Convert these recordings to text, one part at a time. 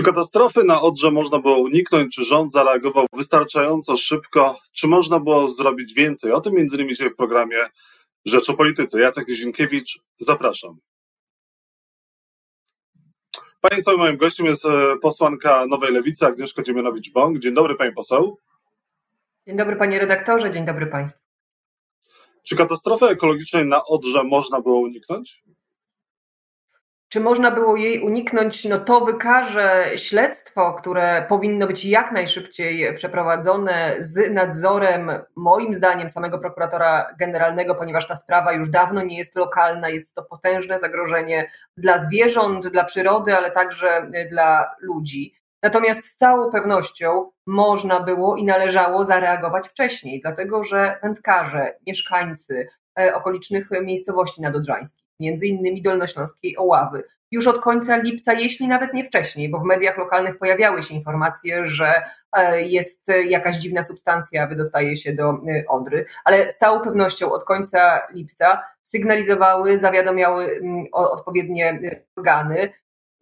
Czy katastrofy na Odrze można było uniknąć? Czy rząd zareagował wystarczająco szybko? Czy można było zrobić więcej? O tym między innymi się w programie Rzecz o Polityce. Jacek Nizinkiewicz, zapraszam. Państwa moim gościem jest e, posłanka Nowej Lewicy Agnieszka Dziemianowicz-Bąk. Dzień dobry Pani poseł. Dzień dobry Panie redaktorze, dzień dobry Państwu. Czy katastrofy ekologicznej na Odrze można było uniknąć? Czy można było jej uniknąć? No to wykaże śledztwo, które powinno być jak najszybciej przeprowadzone z nadzorem, moim zdaniem, samego prokuratora generalnego, ponieważ ta sprawa już dawno nie jest lokalna, jest to potężne zagrożenie dla zwierząt, dla przyrody, ale także dla ludzi. Natomiast z całą pewnością można było i należało zareagować wcześniej, dlatego że wędkarze, mieszkańcy e, okolicznych miejscowości nadodrzańskich, między innymi Dolnośląskiej Oławy. Już od końca lipca, jeśli nawet nie wcześniej, bo w mediach lokalnych pojawiały się informacje, że e, jest jakaś dziwna substancja, wydostaje się do e, Odry, ale z całą pewnością od końca lipca sygnalizowały, zawiadamiały mm, odpowiednie e, organy.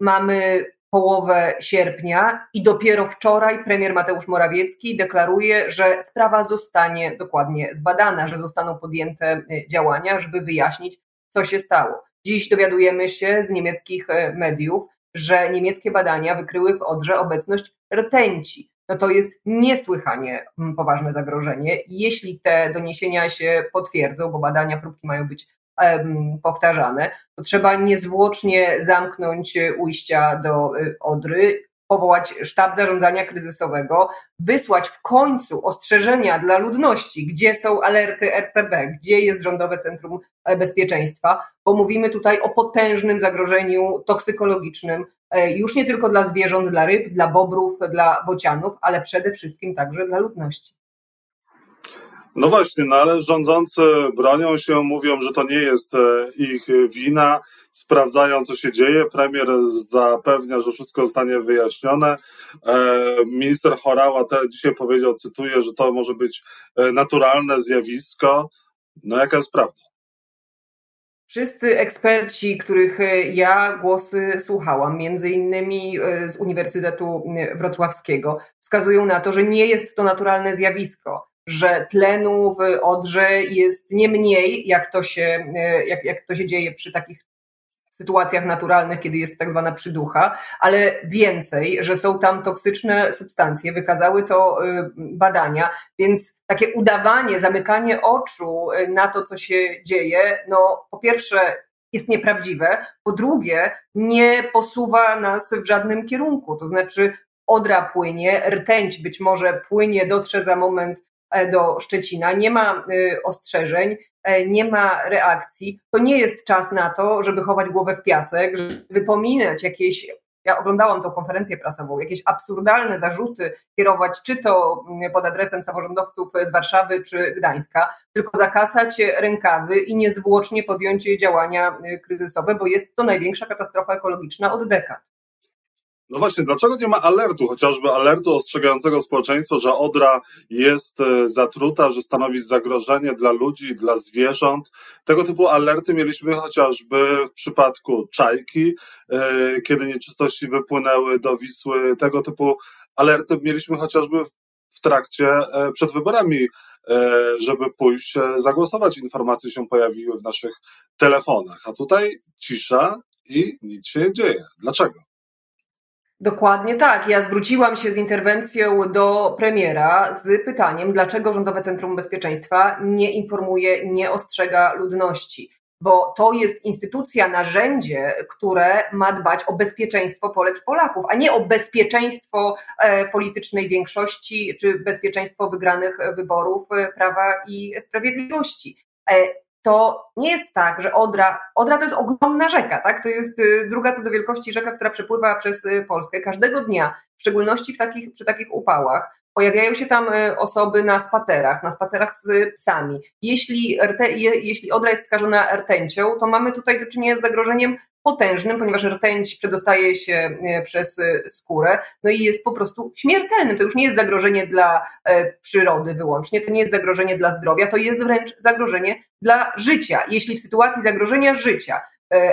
Mamy połowę sierpnia i dopiero wczoraj premier Mateusz Morawiecki deklaruje, że sprawa zostanie dokładnie zbadana, że zostaną podjęte działania, żeby wyjaśnić, co się stało. Dziś dowiadujemy się z niemieckich e, mediów, że niemieckie badania wykryły w Odrze obecność rtęci. No to jest niesłychanie mm, poważne zagrożenie. Jeśli te doniesienia się potwierdzą, bo badania próbki mają być powtarzane, to trzeba niezwłocznie zamknąć ujścia do e, Odry powołać sztab zarządzania kryzysowego, wysłać w końcu ostrzeżenia dla ludności, gdzie są alerty RCB, gdzie jest Rządowe Centrum Bezpieczeństwa, bo mówimy tutaj o potężnym zagrożeniu toksykologicznym, e, już nie tylko dla zwierząt, dla ryb, dla bobrów, dla bocianów, ale przede wszystkim także dla ludności. No właśnie, no ale rządzący bronią się, mówią, że to nie jest e, ich wina, sprawdzają, co się dzieje. Premier zapewnia, że wszystko zostanie wyjaśnione. E, minister Chorała te dzisiaj powiedział, cytuję, że to może być e, naturalne zjawisko. No jaka jest prawda? Wszyscy eksperci, których ja głosy słuchałam, między innymi z Uniwersytetu Wrocławskiego, wskazują na to, że nie jest to naturalne zjawisko że tlenu w Odrze jest nie mniej, jak to się, e, jak, jak to się dzieje przy takich sytuacjach naturalnych, kiedy jest tak zwana przyducha, ale więcej, że są tam toksyczne substancje, wykazały to e, badania, więc takie udawanie, zamykanie oczu e, na to, co się dzieje, no po pierwsze jest nieprawdziwe, po drugie nie posuwa nas w żadnym kierunku, to znaczy Odra płynie, rtęć być może płynie, dotrze za moment do Szczecina, nie ma e, ostrzeżeń, e, nie ma reakcji, to nie jest czas na to, żeby chować głowę w piasek, żeby wypominać jakieś ja oglądałam tą konferencję prasową, jakieś absurdalne zarzuty kierować czy to mm, pod adresem samorządowców z Warszawy czy Gdańska, tylko zakasać rękawy i niezwłocznie podjąć działania kryzysowe, bo jest to największa katastrofa ekologiczna od dekad. No właśnie, dlaczego nie ma alertu, chociażby alertu ostrzegającego społeczeństwo, że Odra jest e, zatruta, że stanowi zagrożenie dla ludzi, dla zwierząt? Tego typu alerty mieliśmy chociażby w przypadku Czajki, e, kiedy nieczystości wypłynęły do Wisły. Tego typu alerty mieliśmy chociażby w trakcie, e, przed wyborami, żeby pójść zagłosować. Informacje się pojawiły w naszych telefonach, a tutaj cisza i nic się nie dzieje. Dlaczego? Dokładnie tak. Ja zwróciłam się z interwencją do premiera z pytaniem, dlaczego Rządowe Centrum Bezpieczeństwa nie informuje, nie ostrzega ludności. Bo to jest instytucja, narzędzie, które ma dbać o bezpieczeństwo Polek i Polaków, a nie o bezpieczeństwo e, politycznej większości czy bezpieczeństwo wygranych wyborów e, Prawa i Sprawiedliwości. To nie jest tak, że Odra, Odra to jest ogromna rzeka, tak? To jest y, druga co do wielkości rzeka, która przepływa przez y, Polskę. Każdego dnia, w szczególności w takich, przy takich upałach, pojawiają się tam y, osoby na spacerach, na spacerach z psami. Jeśli, rte, jeśli Odra jest skażona rtęcią, to mamy tutaj do czynienia z zagrożeniem potężnym, ponieważ rtęć przedostaje się e, przez e, skórę, no i jest po prostu śmiertelnym. To już nie jest zagrożenie dla e, przyrody wyłącznie, to nie jest zagrożenie dla zdrowia, to jest wręcz zagrożenie dla życia. Jeśli w sytuacji zagrożenia życia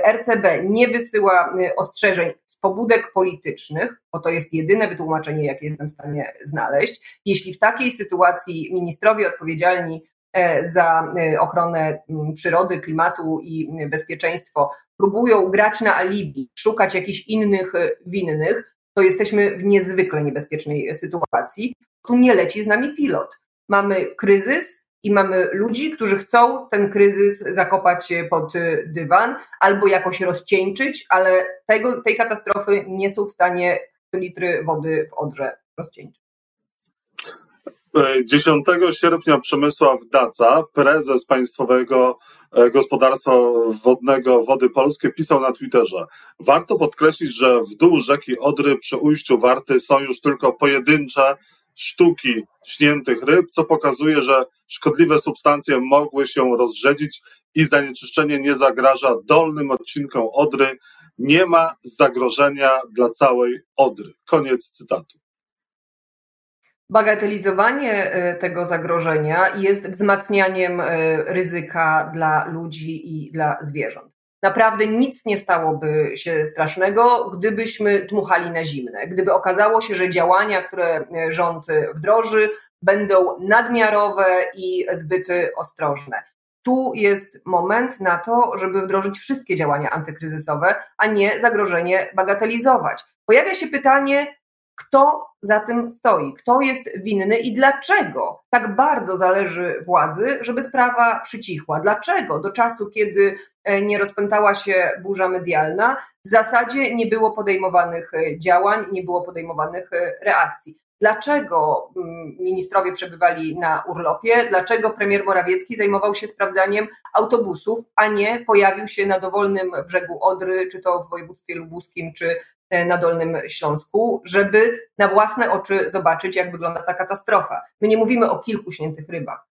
RCB nie wysyła ostrzeżeń z pobudek politycznych, bo to jest jedyne wytłumaczenie, jakie jestem w stanie znaleźć, jeśli w takiej sytuacji ministrowie odpowiedzialni za ochronę przyrody, klimatu i bezpieczeństwo próbują grać na alibi, szukać jakichś innych winnych, to jesteśmy w niezwykle niebezpiecznej sytuacji. Tu nie leci z nami pilot. Mamy kryzys i mamy ludzi, którzy chcą ten kryzys zakopać pod dywan albo jakoś rozcieńczyć, ale tego, tej katastrofy nie są w stanie litry wody w Odrze rozcieńczyć. 10 sierpnia Przemysław Daca, prezes Państwowego e, Gospodarstwa Wodnego Wody Polskie, pisał na Twitterze: Warto podkreślić, że w dół rzeki Odry przy ujściu Warty są już tylko pojedyncze sztuki śniętych ryb, co pokazuje, że szkodliwe substancje mogły się rozrzedzić i zanieczyszczenie nie zagraża dolnym odcinkom Odry. Nie ma zagrożenia dla całej Odry. Koniec cytatu. Bagatelizowanie e, tego zagrożenia jest wzmacnianiem e, ryzyka dla ludzi i dla zwierząt. Naprawdę nic nie stałoby się strasznego, gdybyśmy dmuchali na zimne. Gdyby okazało się, że działania, które e, rząd wdroży, będą nadmiarowe i zbyt ostrożne. Tu jest moment na to, żeby wdrożyć wszystkie działania antykryzysowe, a nie zagrożenie bagatelizować. Pojawia się pytanie, kto za tym stoi, kto jest winny i dlaczego tak bardzo zależy władzy, żeby sprawa przycichła. Dlaczego do czasu, kiedy e, nie rozpętała się burza medialna, w zasadzie nie było podejmowanych e, działań, nie było podejmowanych e, reakcji. Dlaczego mm, ministrowie przebywali na urlopie? Dlaczego premier Morawiecki zajmował się sprawdzaniem autobusów, a nie pojawił się na dowolnym brzegu Odry, czy to w województwie lubuskim, czy E, na Dolnym Śląsku, żeby na własne oczy zobaczyć, jak wygląda ta katastrofa. My nie mówimy o kilku śniętych rybach.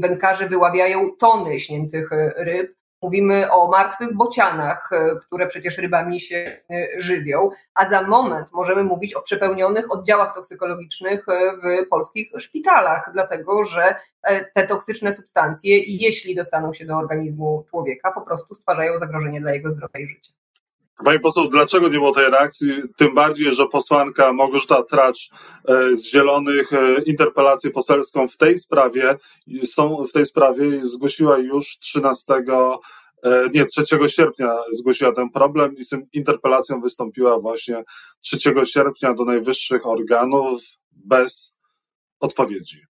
Wędkarze wyławiają tony śniętych e, ryb. Mówimy o martwych bocianach, e, które przecież rybami się żywią, a za moment możemy mówić o przepełnionych oddziałach toksykologicznych w polskich szpitalach, dlatego że te toksyczne substancje, jeśli dostaną się do organizmu człowieka, po prostu stwarzają zagrożenie dla jego zdrowia i życia. Pani poseł, dlaczego nie było tej reakcji? Tym bardziej, że posłanka Małgorzata Tracz e, z Zielonych e, interpelację poselską w tej sprawie są w tej sprawie zgłosiła już 13 e, nie, 3 sierpnia zgłosiła ten problem i z interpelacją wystąpiła właśnie 3 sierpnia do najwyższych organów bez odpowiedzi.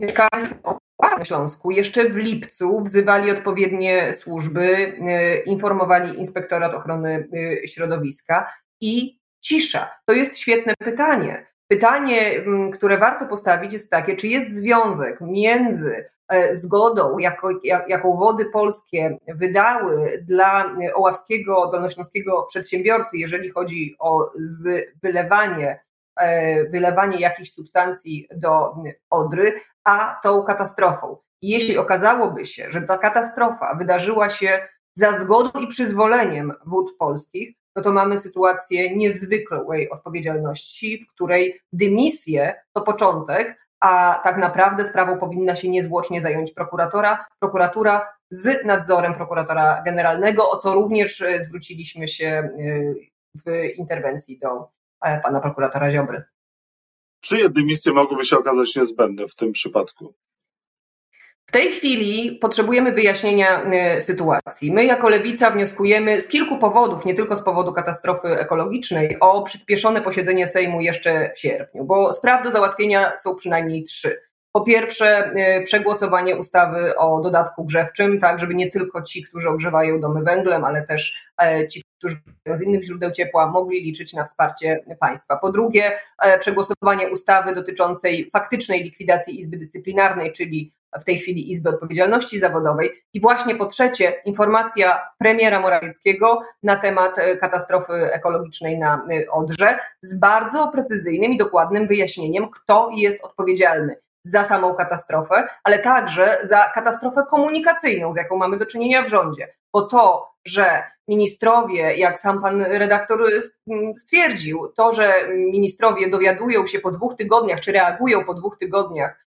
Mieszkańcy na Śląsku jeszcze w lipcu wzywali odpowiednie służby, e, informowali Inspektorat Ochrony e, Środowiska i cisza. To jest świetne pytanie. Pytanie, które warto postawić, jest takie, czy jest związek między e, zgodą, jako, jaką wody polskie wydały dla oławskiego, dolnośląskiego przedsiębiorcy, jeżeli chodzi o wylewanie wylewanie jakichś substancji do Odry, a tą katastrofą. Jeśli okazałoby się, że ta katastrofa wydarzyła się za zgodą i przyzwoleniem wód polskich, no to mamy sytuację niezwykłej odpowiedzialności, w której dymisje to początek, a tak naprawdę sprawą powinna się niezwłocznie zająć prokuratora, prokuratura z nadzorem prokuratora generalnego, o co również zwróciliśmy się e, w interwencji do E, pana prokuratora Ziobry. Czyje dymisje mogłyby się okazać niezbędne w tym przypadku? W tej chwili potrzebujemy wyjaśnienia e, sytuacji. My, jako lewica, wnioskujemy z kilku powodów, nie tylko z powodu katastrofy ekologicznej, o przyspieszone posiedzenie Sejmu jeszcze w sierpniu, bo spraw do załatwienia są przynajmniej trzy. Po pierwsze, e, przegłosowanie ustawy o dodatku grzewczym, tak żeby nie tylko ci, którzy ogrzewają domy węglem, ale też ci, którzy z innych źródeł ciepła mogli liczyć na wsparcie państwa. Po drugie, e, przegłosowanie ustawy dotyczącej faktycznej likwidacji Izby Dyscyplinarnej, czyli w tej chwili Izby Odpowiedzialności Zawodowej. I właśnie po trzecie, informacja premiera Morawieckiego na temat e, katastrofy ekologicznej na e, Odrze z bardzo precyzyjnym i dokładnym wyjaśnieniem, kto jest odpowiedzialny za samą katastrofę, ale także za katastrofę komunikacyjną, z jaką mamy do czynienia w rządzie. Bo to, że ministrowie, jak sam pan redaktor stwierdził, to, że ministrowie dowiadują się po dwóch tygodniach, czy reagują po dwóch tygodniach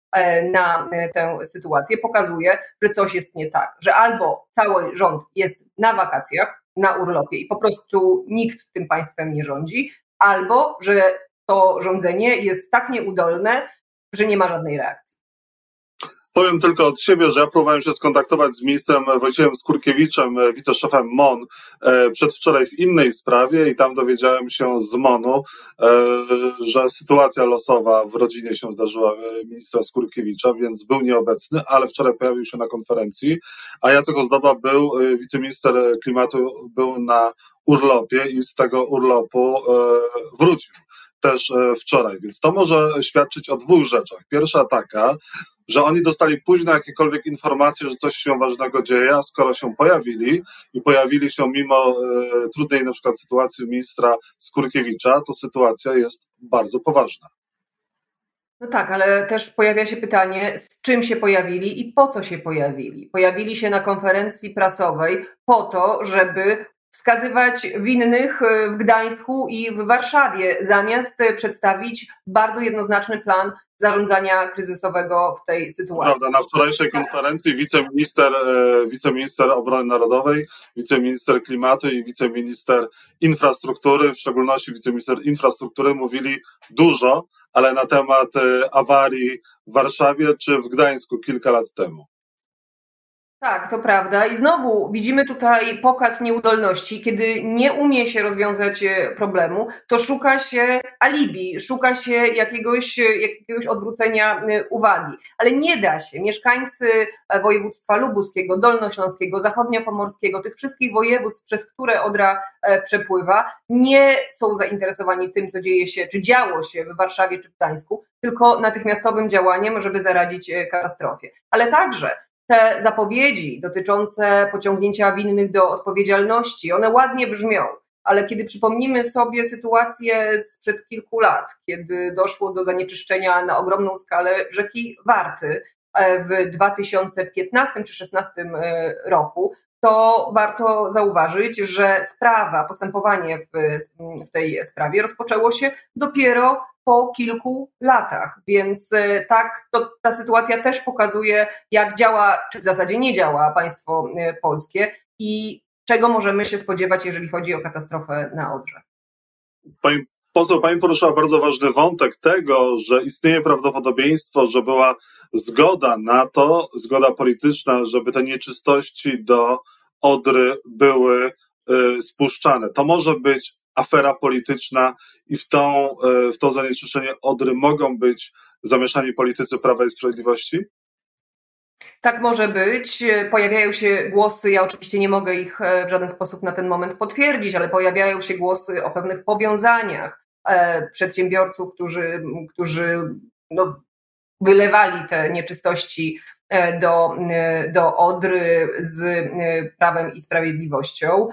na tę sytuację, pokazuje, że coś jest nie tak, że albo cały rząd jest na wakacjach, na urlopie i po prostu nikt tym państwem nie rządzi, albo że to rządzenie jest tak nieudolne, że nie ma żadnej reakcji. Powiem tylko od siebie, że ja próbowałem się skontaktować z ministrem Wojciechem Skurkiewiczem, e, wiceszefem MON, e, przedwczoraj w innej sprawie i tam dowiedziałem się z MONu, e, że sytuacja losowa w rodzinie się zdarzyła ministra Skurkiewicza, więc był nieobecny, ale wczoraj pojawił się na konferencji, a Jacek Ozdoba był, wiceminister klimatu, był na urlopie i z tego urlopu wrócił też wczoraj. Więc to może świadczyć o dwóch rzeczach. Pierwsza taka, że oni dostali późno jakiekolwiek informacje, że coś się ważnego dzieje, a skoro się pojawili i pojawili się mimo e, trudnej na przykład sytuacji ministra Skurkiewicza, to sytuacja jest bardzo poważna. No tak, ale też pojawia się pytanie, z czym się pojawili i po co się pojawili. Pojawili się na konferencji prasowej po to, żeby wskazywać winnych e, w Gdańsku i w Warszawie, zamiast przedstawić bardzo jednoznaczny plan zarządzania kryzysowego w tej sytuacji. Prawda, na wczorajszej konferencji wiceminister, e, wiceminister obrony narodowej, wiceminister klimatu i wiceminister infrastruktury, w szczególności wiceminister infrastruktury mówili dużo, ale na temat e, awarii w Warszawie czy w Gdańsku kilka lat temu. Tak, to prawda. I znowu widzimy tutaj pokaz nieudolności. Kiedy nie umie się rozwiązać e, problemu, to szuka się alibi, szuka się jakiegoś, e, jakiegoś odwrócenia e, uwagi. Ale nie da się. Mieszkańcy województwa lubuskiego, dolnośląskiego, zachodniopomorskiego, tych wszystkich województw, przez które Odra przepływa, nie są zainteresowani tym, co dzieje się, czy działo się w Warszawie czy w Gdańsku, tylko natychmiastowym działaniem, żeby zaradzić katastrofie. Ale także te zapowiedzi dotyczące pociągnięcia winnych do odpowiedzialności, one ładnie brzmią, ale kiedy przypomnimy sobie sytuację sprzed kilku lat, kiedy doszło do zanieczyszczenia na ogromną skalę rzeki Warty e, w 2015 czy 2016 e, roku, to warto zauważyć, że sprawa, postępowanie w, w, tej sprawie rozpoczęło się dopiero po kilku latach. Więc e, tak, to, ta sytuacja też pokazuje, jak działa, czy w zasadzie nie działa państwo e, polskie i czego możemy się spodziewać, jeżeli chodzi o katastrofę na Odrze. Pani poseł, pani poruszyła bardzo ważny wątek tego, że istnieje prawdopodobieństwo, że była zgoda na to, zgoda polityczna, żeby te nieczystości do Odry były y, spuszczane. To może być afera polityczna i w, tą, y, w to zanieczyszczenie Odry mogą być zamieszani politycy Prawa i Sprawiedliwości? Tak może być. Pojawiają się głosy, ja oczywiście nie mogę ich e, w żaden sposób na ten moment potwierdzić, ale pojawiają się głosy o pewnych powiązaniach e, przedsiębiorców, którzy, którzy no, wylewali te nieczystości e, do, e, do Odry z e, Prawem i Sprawiedliwością.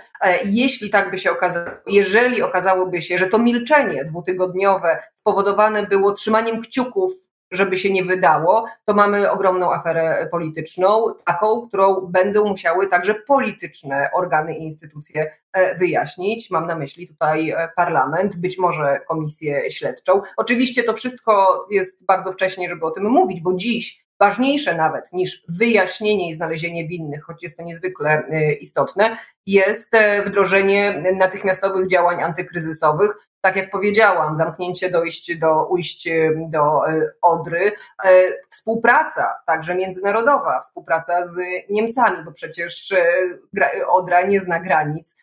Jeśli tak by się okazało, jeżeli okazałoby się, że to milczenie dwutygodniowe spowodowane było trzymaniem kciuków żeby się nie wydało, to mamy ogromną aferę polityczną, taką, którą będą musiały także polityczne organy i instytucje e, wyjaśnić. Mam na myśli tutaj e, parlament, być może komisję śledczą. Oczywiście to wszystko jest bardzo wcześnie, żeby o tym mówić, bo dziś ważniejsze nawet niż wyjaśnienie i znalezienie winnych, choć jest to niezwykle e, istotne, jest wdrożenie natychmiastowych działań antykryzysowych, tak jak powiedziałam, zamknięcie dojść do, ujść do e, Odry, e, współpraca także międzynarodowa, współpraca z Niemcami, bo przecież e, Odra nie zna granic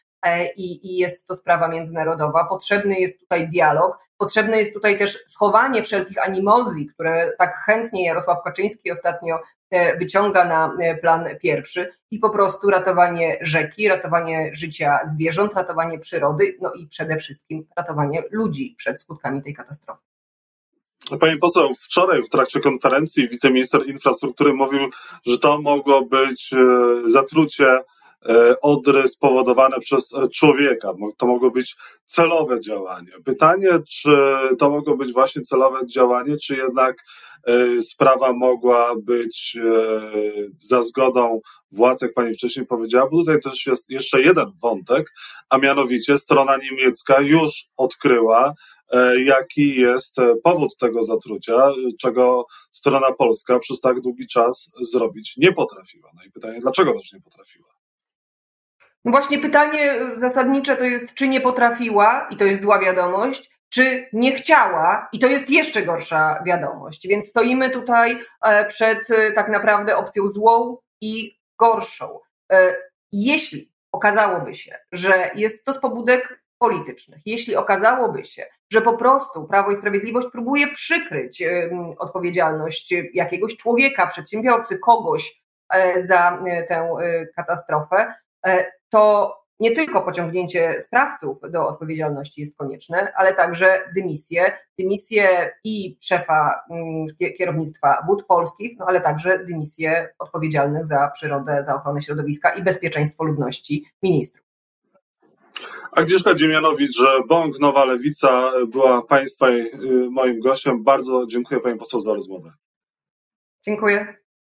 i, i jest to sprawa międzynarodowa. Potrzebny jest tutaj dialog, potrzebne jest tutaj też schowanie wszelkich animozji, które tak chętnie Jarosław Kaczyński ostatnio e, wyciąga na e, plan pierwszy i po prostu ratowanie rzeki, ratowanie życia zwierząt, ratowanie przyrody, no i przede wszystkim ratowanie ludzi przed skutkami tej katastrofy. Pani poseł, wczoraj w trakcie konferencji wiceminister infrastruktury mówił, że to mogło być e, zatrucie E, odry spowodowane przez e, człowieka. To mogło być celowe działanie. Pytanie, czy to mogło być właśnie celowe działanie, czy jednak e, sprawa mogła być za zgodą władz, jak pani wcześniej powiedziała, bo tutaj też jest jeszcze jeden wątek, a mianowicie strona niemiecka już odkryła, e, jaki jest powód tego zatrucia, czego strona polska przez tak długi czas zrobić nie potrafiła. No i pytanie, dlaczego też nie potrafiła? No właśnie pytanie zasadnicze to jest, czy nie potrafiła, i to jest zła wiadomość, czy nie chciała, i to jest jeszcze gorsza wiadomość. Więc stoimy tutaj e, przed e, tak naprawdę opcją złą i gorszą. E, jeśli okazałoby się, że jest to z pobudek politycznych, jeśli okazałoby się, że po prostu Prawo i Sprawiedliwość próbuje przykryć odpowiedzialność jakiegoś człowieka, przedsiębiorcy, kogoś za tę katastrofę, to nie tylko pociągnięcie sprawców do odpowiedzialności jest konieczne, ale także dymisje, dymisje i szefa mm, kierownictwa wód polskich, no ale także dymisje odpowiedzialnych za przyrodę, za ochronę środowiska i bezpieczeństwo ludności ministrów. Agnieszka Dziemianowicz, że Bąk, Nowa Lewica była Państwa y, moim gościem. Bardzo dziękuję Pani poseł za rozmowę. Dziękuję.